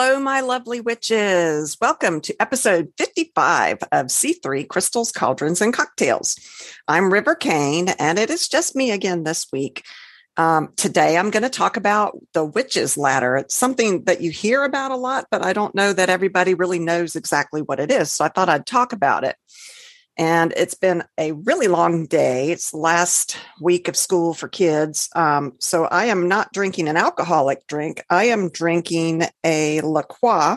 Hello, my lovely witches. Welcome to episode 55 of C3 Crystals, Cauldrons, and Cocktails. I'm River Kane, and it is just me again this week. Um, today, I'm going to talk about the witch's ladder. It's something that you hear about a lot, but I don't know that everybody really knows exactly what it is. So I thought I'd talk about it. And it's been a really long day. It's the last week of school for kids. Um, so I am not drinking an alcoholic drink. I am drinking a La Croix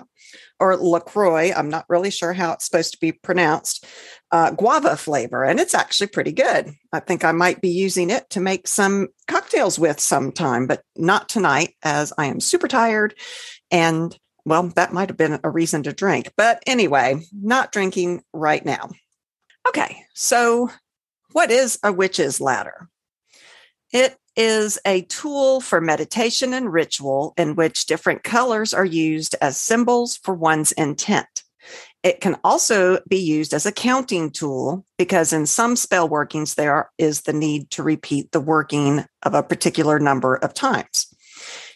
or LaCroix. I'm not really sure how it's supposed to be pronounced. Uh, guava flavor, and it's actually pretty good. I think I might be using it to make some cocktails with sometime, but not tonight as I am super tired. And well, that might have been a reason to drink. But anyway, not drinking right now. Okay, so what is a witch's ladder? It is a tool for meditation and ritual in which different colors are used as symbols for one's intent. It can also be used as a counting tool because in some spell workings, there is the need to repeat the working of a particular number of times.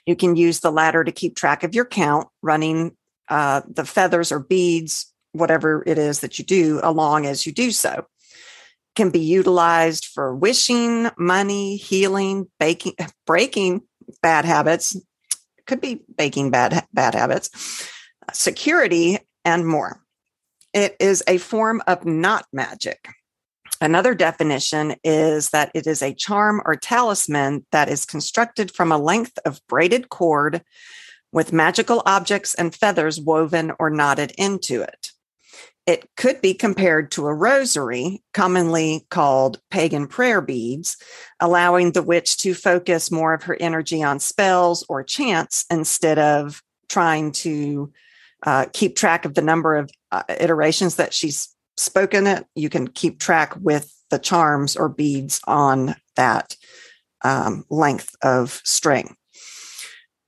You can use the ladder to keep track of your count, running uh, the feathers or beads whatever it is that you do along as you do so. Can be utilized for wishing money healing baking breaking bad habits could be baking bad bad habits security and more. It is a form of knot magic. Another definition is that it is a charm or talisman that is constructed from a length of braided cord with magical objects and feathers woven or knotted into it. It could be compared to a rosary, commonly called pagan prayer beads, allowing the witch to focus more of her energy on spells or chants instead of trying to uh, keep track of the number of uh, iterations that she's spoken it. You can keep track with the charms or beads on that um, length of string.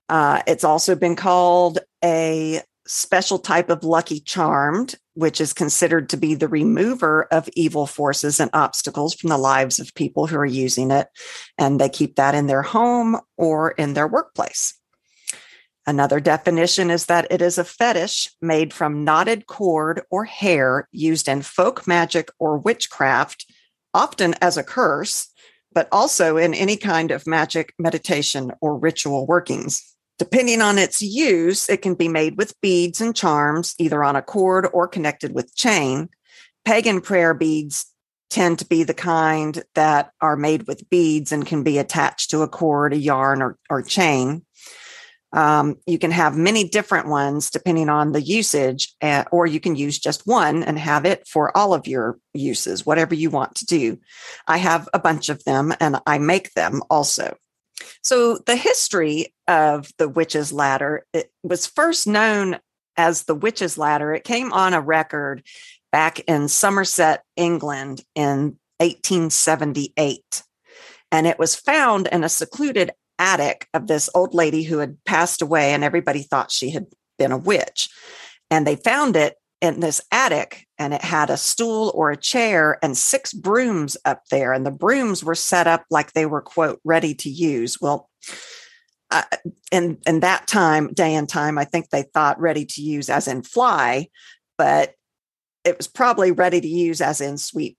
Uh, it's also been called a special type of lucky charmed, which is considered to be the remover of evil forces and obstacles from the lives of people who are using it. And they keep that in their home or in their workplace. Another definition is that it is a fetish made from knotted cord or hair used in folk magic or witchcraft, often as a curse, but also in any kind of magic, meditation, or ritual workings. Depending on its use, it can be made with beads and charms, either on a cord or connected with chain. Pagan prayer beads tend to be the kind that are made with beads and can be attached to a cord, a yarn, or, or chain. Um, you can have many different ones depending on the usage, uh, or you can use just one and have it for all of your uses, whatever you want to do. I have a bunch of them and I make them also. So the history of the witch's ladder it was first known as the witch's ladder. It came on a record back in Somerset, England in 1878. And it was found in a secluded attic of this old lady who had passed away, and everybody thought she had been a witch. And they found it in this attic and it had a stool or a chair and six brooms up there and the brooms were set up like they were quote ready to use. Well uh, in in that time day and time i think they thought ready to use as in fly but it was probably ready to use as in sweep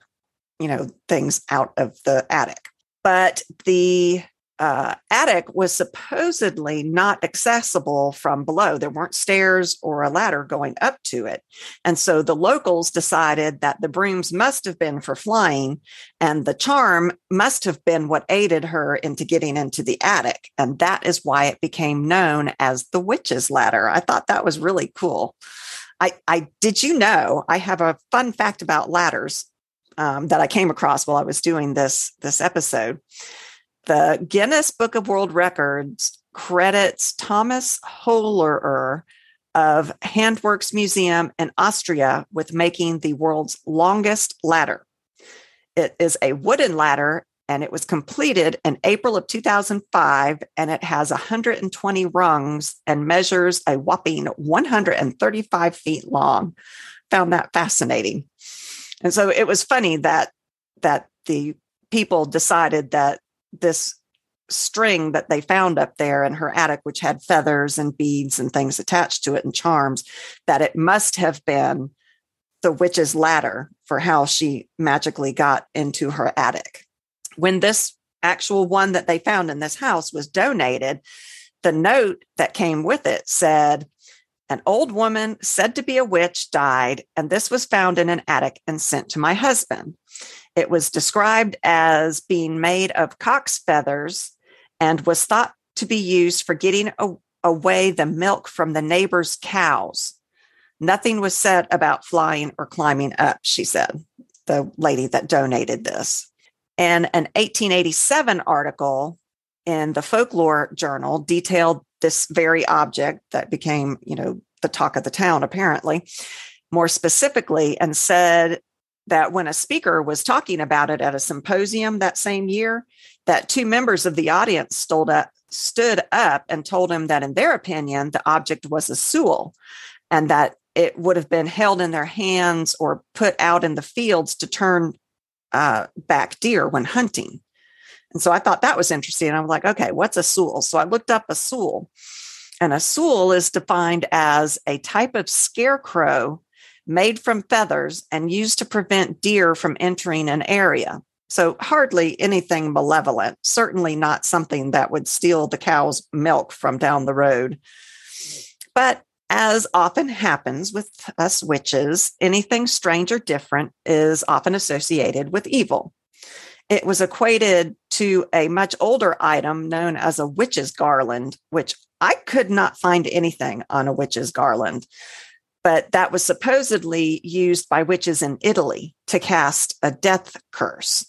you know things out of the attic. But the uh, attic was supposedly not accessible from below. There weren't stairs or a ladder going up to it. And so the locals decided that the brooms must have been for flying, and the charm must have been what aided her into getting into the attic. And that is why it became known as the witch's ladder. I thought that was really cool. I, I did you know I have a fun fact about ladders um, that I came across while I was doing this this episode the Guinness Book of World Records credits Thomas Hollerer of Handworks Museum in Austria with making the world's longest ladder. It is a wooden ladder and it was completed in April of 2005 and it has 120 rungs and measures a whopping 135 feet long. Found that fascinating. And so it was funny that that the people decided that this string that they found up there in her attic, which had feathers and beads and things attached to it and charms, that it must have been the witch's ladder for how she magically got into her attic. When this actual one that they found in this house was donated, the note that came with it said, an old woman said to be a witch died, and this was found in an attic and sent to my husband. It was described as being made of cock's feathers and was thought to be used for getting a- away the milk from the neighbor's cows. Nothing was said about flying or climbing up, she said, the lady that donated this. And an 1887 article in the folklore journal detailed this very object that became, you know, the talk of the town, apparently, more specifically, and said that when a speaker was talking about it at a symposium that same year, that two members of the audience stood up, stood up and told him that, in their opinion, the object was a sewel and that it would have been held in their hands or put out in the fields to turn uh, back deer when hunting. And so I thought that was interesting. I'm like, okay, what's a sewel? So I looked up a sewel. And a sewel is defined as a type of scarecrow made from feathers and used to prevent deer from entering an area. So, hardly anything malevolent, certainly not something that would steal the cow's milk from down the road. But as often happens with us witches, anything strange or different is often associated with evil. It was equated to a much older item known as a witch's garland, which I could not find anything on a witch's garland but that was supposedly used by witches in Italy to cast a death curse.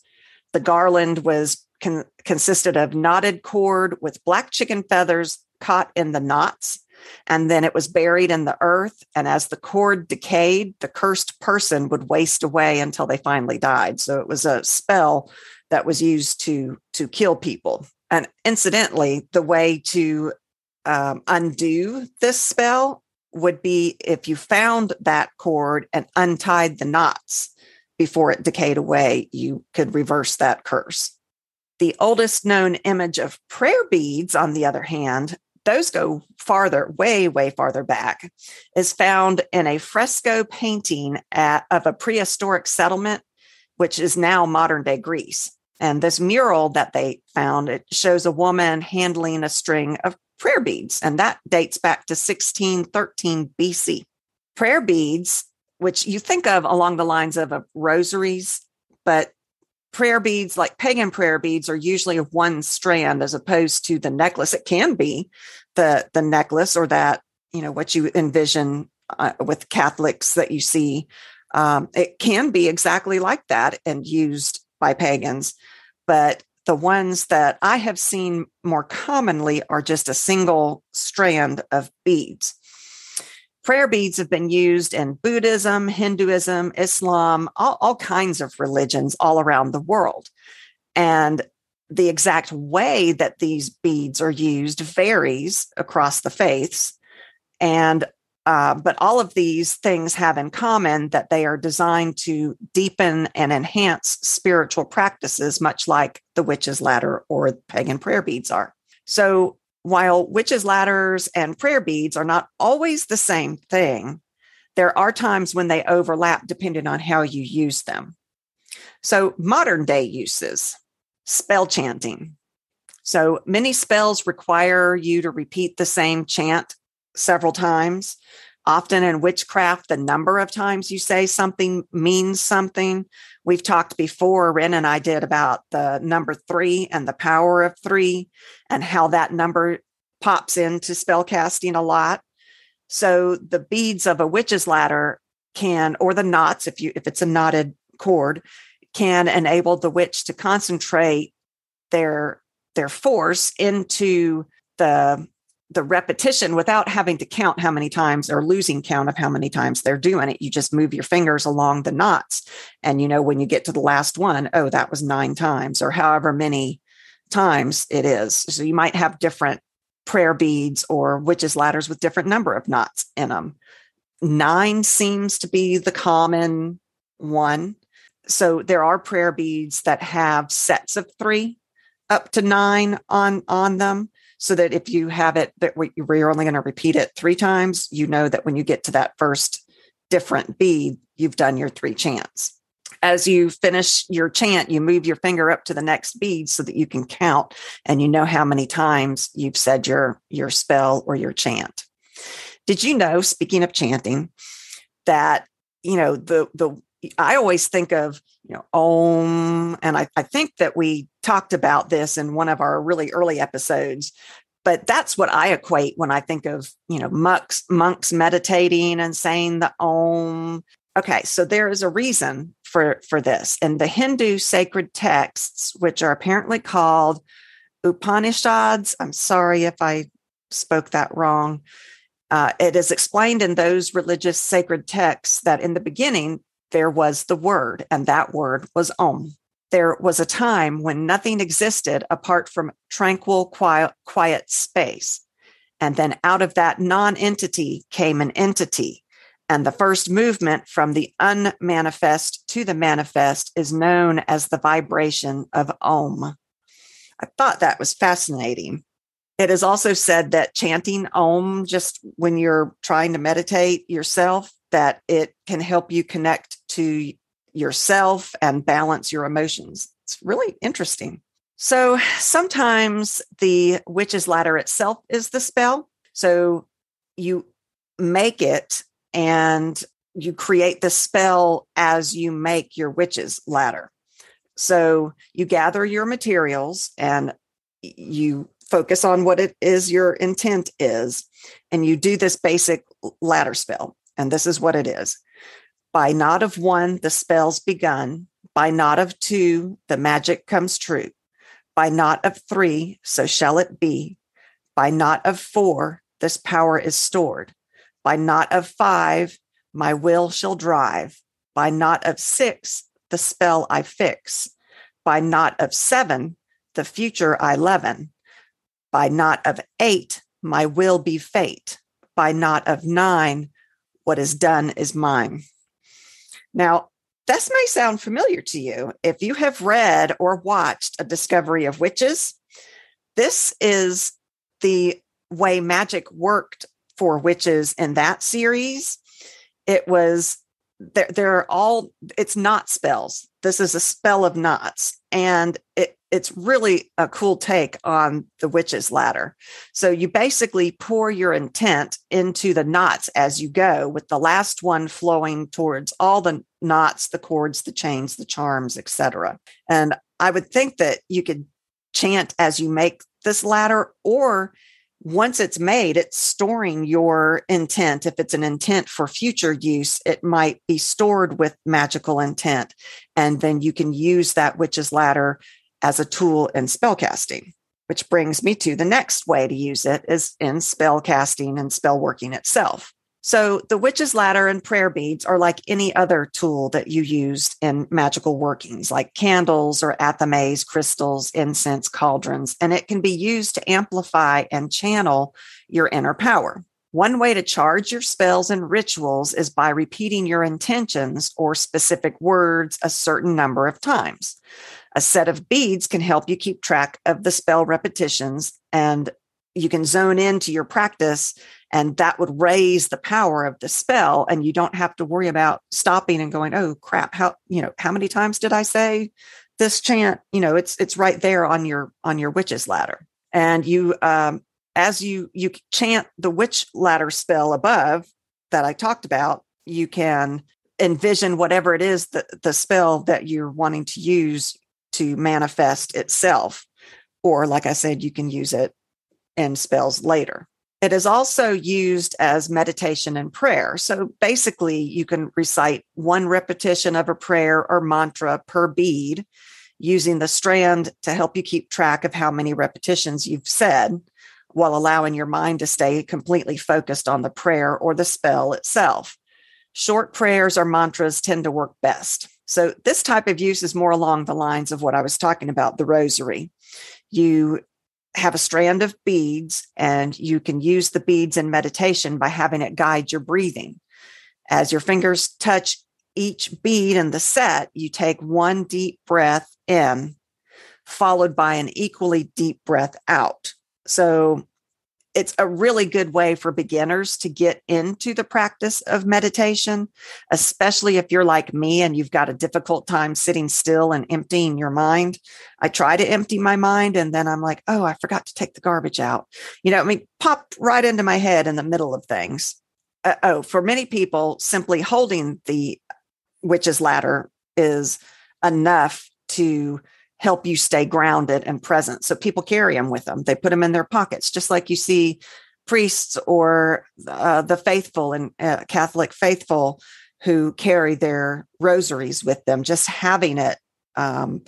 The garland was con- consisted of knotted cord with black chicken feathers caught in the knots and then it was buried in the earth and as the cord decayed the cursed person would waste away until they finally died so it was a spell that was used to to kill people and incidentally the way to um, undo this spell would be if you found that cord and untied the knots before it decayed away, you could reverse that curse. The oldest known image of prayer beads, on the other hand, those go farther, way, way farther back, is found in a fresco painting at, of a prehistoric settlement, which is now modern day Greece. And this mural that they found, it shows a woman handling a string of prayer beads, and that dates back to 1613 BC. Prayer beads, which you think of along the lines of, of rosaries, but prayer beads, like pagan prayer beads, are usually of one strand as opposed to the necklace. It can be the the necklace or that you know what you envision uh, with Catholics that you see. Um, it can be exactly like that and used by pagans, but the ones that I have seen more commonly are just a single strand of beads. Prayer beads have been used in Buddhism, Hinduism, Islam, all, all kinds of religions all around the world. And the exact way that these beads are used varies across the faiths. And uh, but all of these things have in common that they are designed to deepen and enhance spiritual practices, much like the witch's ladder or pagan prayer beads are. So, while witches' ladders and prayer beads are not always the same thing, there are times when they overlap depending on how you use them. So, modern day uses spell chanting. So, many spells require you to repeat the same chant several times. Often in witchcraft, the number of times you say something means something. We've talked before, Ren and I did about the number three and the power of three and how that number pops into spell casting a lot. So the beads of a witch's ladder can, or the knots, if you if it's a knotted cord, can enable the witch to concentrate their their force into the the repetition without having to count how many times or losing count of how many times they're doing it. You just move your fingers along the knots. And you know, when you get to the last one, oh, that was nine times or however many times it is. So you might have different prayer beads or witches' ladders with different number of knots in them. Nine seems to be the common one. So there are prayer beads that have sets of three up to nine on on them so that if you have it that you're only going to repeat it three times you know that when you get to that first different bead you've done your three chants. As you finish your chant you move your finger up to the next bead so that you can count and you know how many times you've said your your spell or your chant. Did you know speaking of chanting that you know the the I always think of, you know, Om, and I, I think that we talked about this in one of our really early episodes, but that's what I equate when I think of, you know, monks, monks meditating and saying the Om. Okay, so there is a reason for for this. In the Hindu sacred texts, which are apparently called Upanishads, I'm sorry if I spoke that wrong. Uh, it is explained in those religious sacred texts that in the beginning there was the word, and that word was Om. There was a time when nothing existed apart from tranquil, quiet, quiet space. And then out of that non entity came an entity. And the first movement from the unmanifest to the manifest is known as the vibration of Om. I thought that was fascinating. It is also said that chanting Om just when you're trying to meditate yourself that it can help you connect to yourself and balance your emotions. It's really interesting. So sometimes the witch's ladder itself is the spell. So you make it and you create the spell as you make your witch's ladder. So you gather your materials and you focus on what it is your intent is, and you do this basic ladder spell. And this is what it is. By knot of one, the spell's begun. By knot of two, the magic comes true. By knot of three, so shall it be. By knot of four, this power is stored. By knot of five, my will shall drive. By knot of six, the spell I fix. By knot of seven, the future I leaven. By knot of eight, my will be fate. By knot of nine, what is done is mine. Now, this may sound familiar to you. If you have read or watched A Discovery of Witches, this is the way magic worked for witches in that series. It was they're, they're all it's knot spells this is a spell of knots and it it's really a cool take on the witch's ladder. So you basically pour your intent into the knots as you go, with the last one flowing towards all the knots, the cords, the chains, the charms, etc. And I would think that you could chant as you make this ladder, or once it's made, it's storing your intent. If it's an intent for future use, it might be stored with magical intent. And then you can use that witch's ladder as a tool in spellcasting, which brings me to the next way to use it is in spellcasting and spell working itself. So the witch's ladder and prayer beads are like any other tool that you used in magical workings, like candles or athames, crystals, incense, cauldrons, and it can be used to amplify and channel your inner power. One way to charge your spells and rituals is by repeating your intentions or specific words a certain number of times. A set of beads can help you keep track of the spell repetitions and you can zone into your practice and that would raise the power of the spell and you don't have to worry about stopping and going oh crap how you know how many times did i say this chant? You know it's it's right there on your on your witch's ladder. And you um as you you chant the witch ladder spell above that i talked about you can envision whatever it is that the spell that you're wanting to use to manifest itself. Or, like I said, you can use it in spells later. It is also used as meditation and prayer. So basically, you can recite one repetition of a prayer or mantra per bead using the strand to help you keep track of how many repetitions you've said while allowing your mind to stay completely focused on the prayer or the spell itself. Short prayers or mantras tend to work best. So, this type of use is more along the lines of what I was talking about the rosary. You have a strand of beads, and you can use the beads in meditation by having it guide your breathing. As your fingers touch each bead in the set, you take one deep breath in, followed by an equally deep breath out. So it's a really good way for beginners to get into the practice of meditation, especially if you're like me and you've got a difficult time sitting still and emptying your mind. I try to empty my mind and then I'm like, oh, I forgot to take the garbage out. You know, I mean, popped right into my head in the middle of things. Uh, oh, for many people, simply holding the witch's ladder is enough to help you stay grounded and present. So people carry them with them. They put them in their pockets, just like you see priests or uh, the faithful and uh, Catholic faithful who carry their rosaries with them. Just having it um,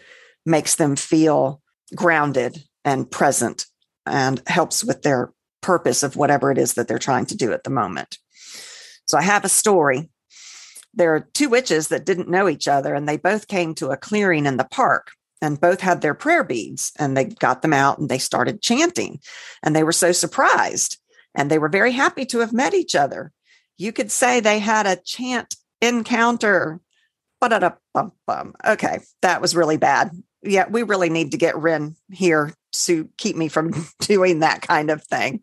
makes them feel grounded and present and helps with their purpose of whatever it is that they're trying to do at the moment. So I have a story. There are two witches that didn't know each other, and they both came to a clearing in the park and both had their prayer beads and they got them out and they started chanting and they were so surprised and they were very happy to have met each other. You could say they had a chant encounter. Okay that was really bad. Yeah we really need to get Ren here to keep me from doing that kind of thing.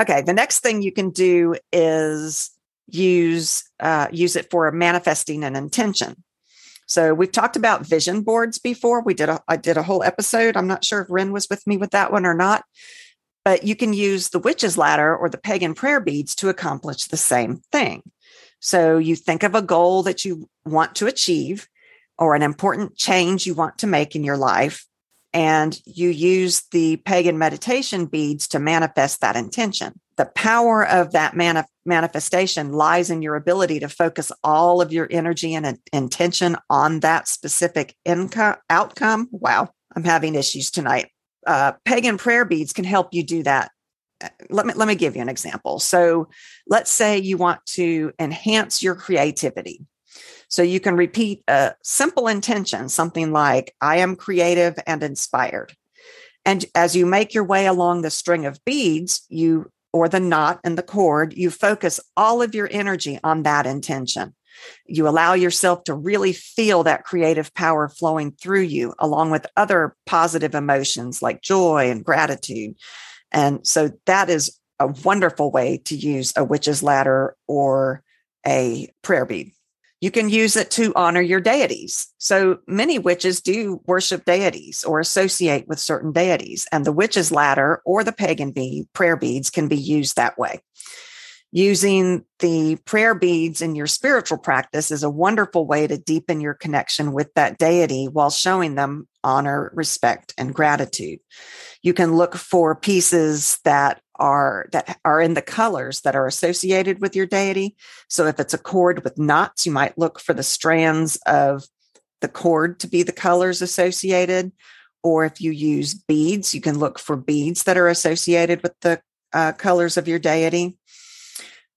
Okay the next thing you can do is use uh, use it for manifesting an intention so we've talked about vision boards before. We did a I did a whole episode. I'm not sure if Ren was with me with that one or not. But you can use the witch's ladder or the pagan prayer beads to accomplish the same thing. So you think of a goal that you want to achieve or an important change you want to make in your life and you use the pagan meditation beads to manifest that intention. The power of that manif- manifestation lies in your ability to focus all of your energy and intention on that specific income outcome. Wow, I'm having issues tonight. Uh, pagan prayer beads can help you do that. Uh, let me let me give you an example. So, let's say you want to enhance your creativity so you can repeat a simple intention, something like, I am creative and inspired. And as you make your way along the string of beads, you or the knot and the cord, you focus all of your energy on that intention. You allow yourself to really feel that creative power flowing through you, along with other positive emotions like joy and gratitude. And so that is a wonderful way to use a witch's ladder or a prayer bead. You can use it to honor your deities. So many witches do worship deities or associate with certain deities, and the witch's ladder or the pagan bead, prayer beads can be used that way. Using the prayer beads in your spiritual practice is a wonderful way to deepen your connection with that deity while showing them honor, respect, and gratitude. You can look for pieces that are that are in the colors that are associated with your deity. So if it's a cord with knots, you might look for the strands of the cord to be the colors associated. Or if you use beads, you can look for beads that are associated with the uh, colors of your deity.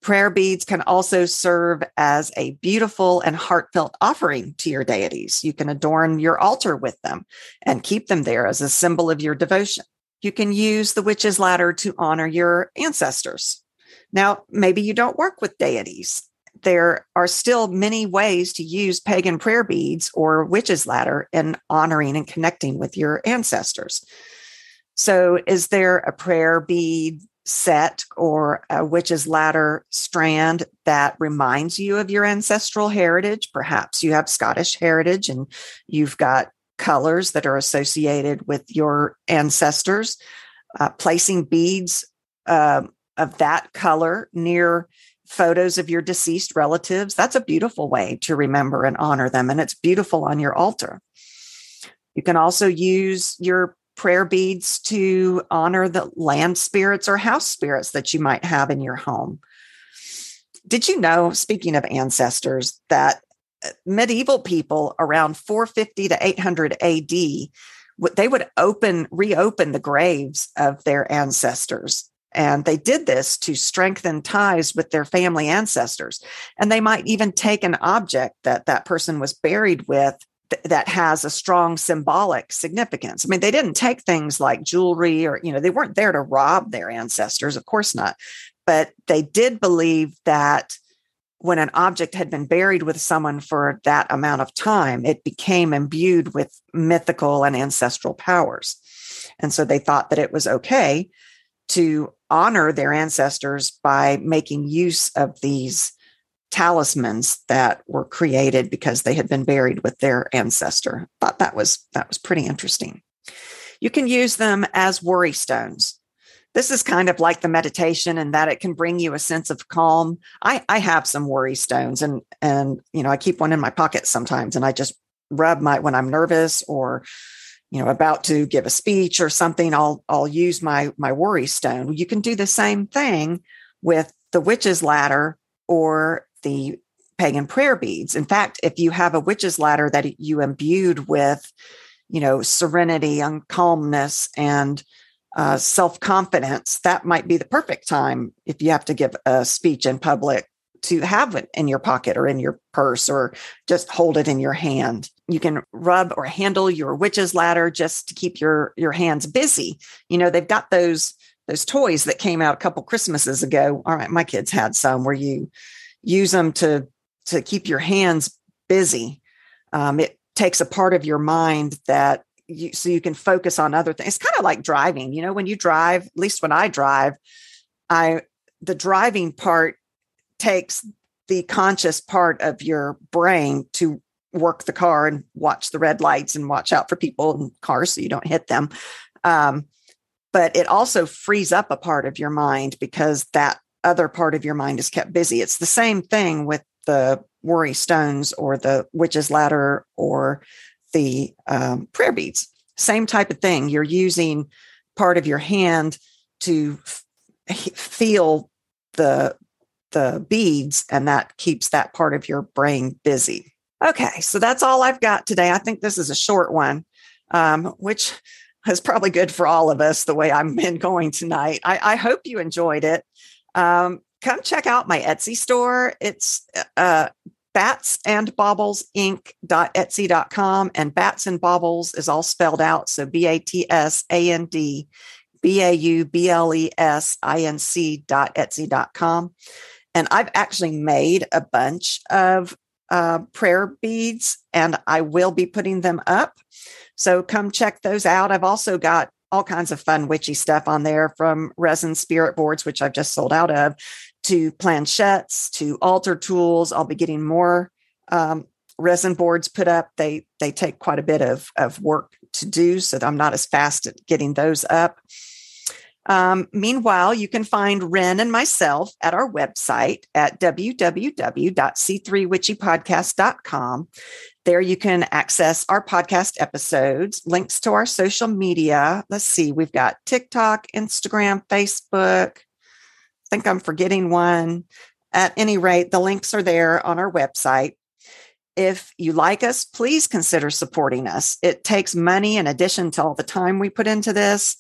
Prayer beads can also serve as a beautiful and heartfelt offering to your deities. You can adorn your altar with them and keep them there as a symbol of your devotion. You can use the witch's ladder to honor your ancestors. Now, maybe you don't work with deities. There are still many ways to use pagan prayer beads or witch's ladder in honoring and connecting with your ancestors. So, is there a prayer bead set or a witch's ladder strand that reminds you of your ancestral heritage? Perhaps you have Scottish heritage and you've got colors that are associated with your ancestors, uh, placing beads uh, of that color near photos of your deceased relatives. That's a beautiful way to remember and honor them, and it's beautiful on your altar. You can also use your prayer beads to honor the land spirits or house spirits that you might have in your home. Did you know, speaking of ancestors, that Uh, medieval people around 450 to 800 AD, they would open, reopen the graves of their ancestors. And they did this to strengthen ties with their family ancestors. And they might even take an object that that person was buried with th- that has a strong symbolic significance. I mean, they didn't take things like jewelry or, you know, they weren't there to rob their ancestors, of course not. But they did believe that when an object had been buried with someone for that amount of time, it became imbued with mythical and ancestral powers. And so they thought that it was okay to honor their ancestors by making use of these talismans that were created because they had been buried with their ancestor. Thought that was that was pretty interesting. You can use them as worry stones. This is kind of like the meditation in that it can bring you a sense of calm. I, I have some worry stones and and you know I keep one in my pocket sometimes and I just rub my when I'm nervous or you know about to give a speech or something I'll I'll use my my worry stone. You can do the same thing with the witch's ladder or the pagan prayer beads. In fact, if you have a witch's ladder that you imbued with, you know, serenity and calmness and uh, self confidence, that might be the perfect time if you have to give a speech in public to have it in your pocket or in your purse or just hold it in your hand. You can rub or handle your witch's ladder just to keep your your hands busy. You know, they've got those those toys that came out a couple Christmases ago. All right, my kids had some where you use them to to keep your hands busy. Um, it takes a part of your mind that you so you can focus on other things. It's kind of like driving. You know, when you drive, at least when I drive, I the driving part takes the conscious part of your brain to work the car and watch the red lights and watch out for people and cars so you don't hit them. Um, but it also frees up a part of your mind because that other part of your mind is kept busy. It's the same thing with the worry stones or the witch's ladder or the um, prayer beads. Same type of thing. You're using part of your hand to f- feel the the beads, and that keeps that part of your brain busy. Okay, so that's all I've got today. I think this is a short one, um, which is probably good for all of us the way I've been going tonight. I, I hope you enjoyed it um, come check out my Etsy store. It's uh, bats and bats and baubles is all spelled out. So B A T S A N D B A U B L E S I N C dot. And I've actually made a bunch of uh, prayer beads and I will be putting them up. So come check those out. I've also got all kinds of fun witchy stuff on there from resin spirit boards, which I've just sold out of, to planchettes, to altar tools. I'll be getting more um, resin boards put up. They they take quite a bit of, of work to do, so I'm not as fast at getting those up. Um, meanwhile, you can find Ren and myself at our website at www.c3witchypodcast.com. There you can access our podcast episodes, links to our social media. Let's see, we've got TikTok, Instagram, Facebook. Think I'm forgetting one. At any rate, the links are there on our website. If you like us, please consider supporting us. It takes money in addition to all the time we put into this.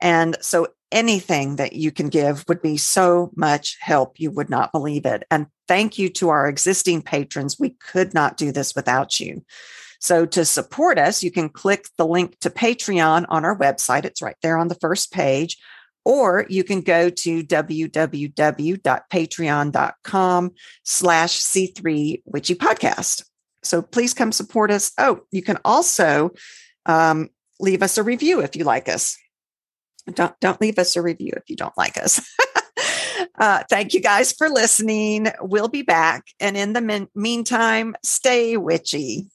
And so anything that you can give would be so much help. You would not believe it. And thank you to our existing patrons. We could not do this without you. So to support us, you can click the link to Patreon on our website. It's right there on the first page. Or you can go to www.patreon.com slash C3 Witchy Podcast. So please come support us. Oh, you can also um, leave us a review if you like us. Don't don't leave us a review if you don't like us. uh, thank you guys for listening. We'll be back, and in the min- meantime, stay witchy.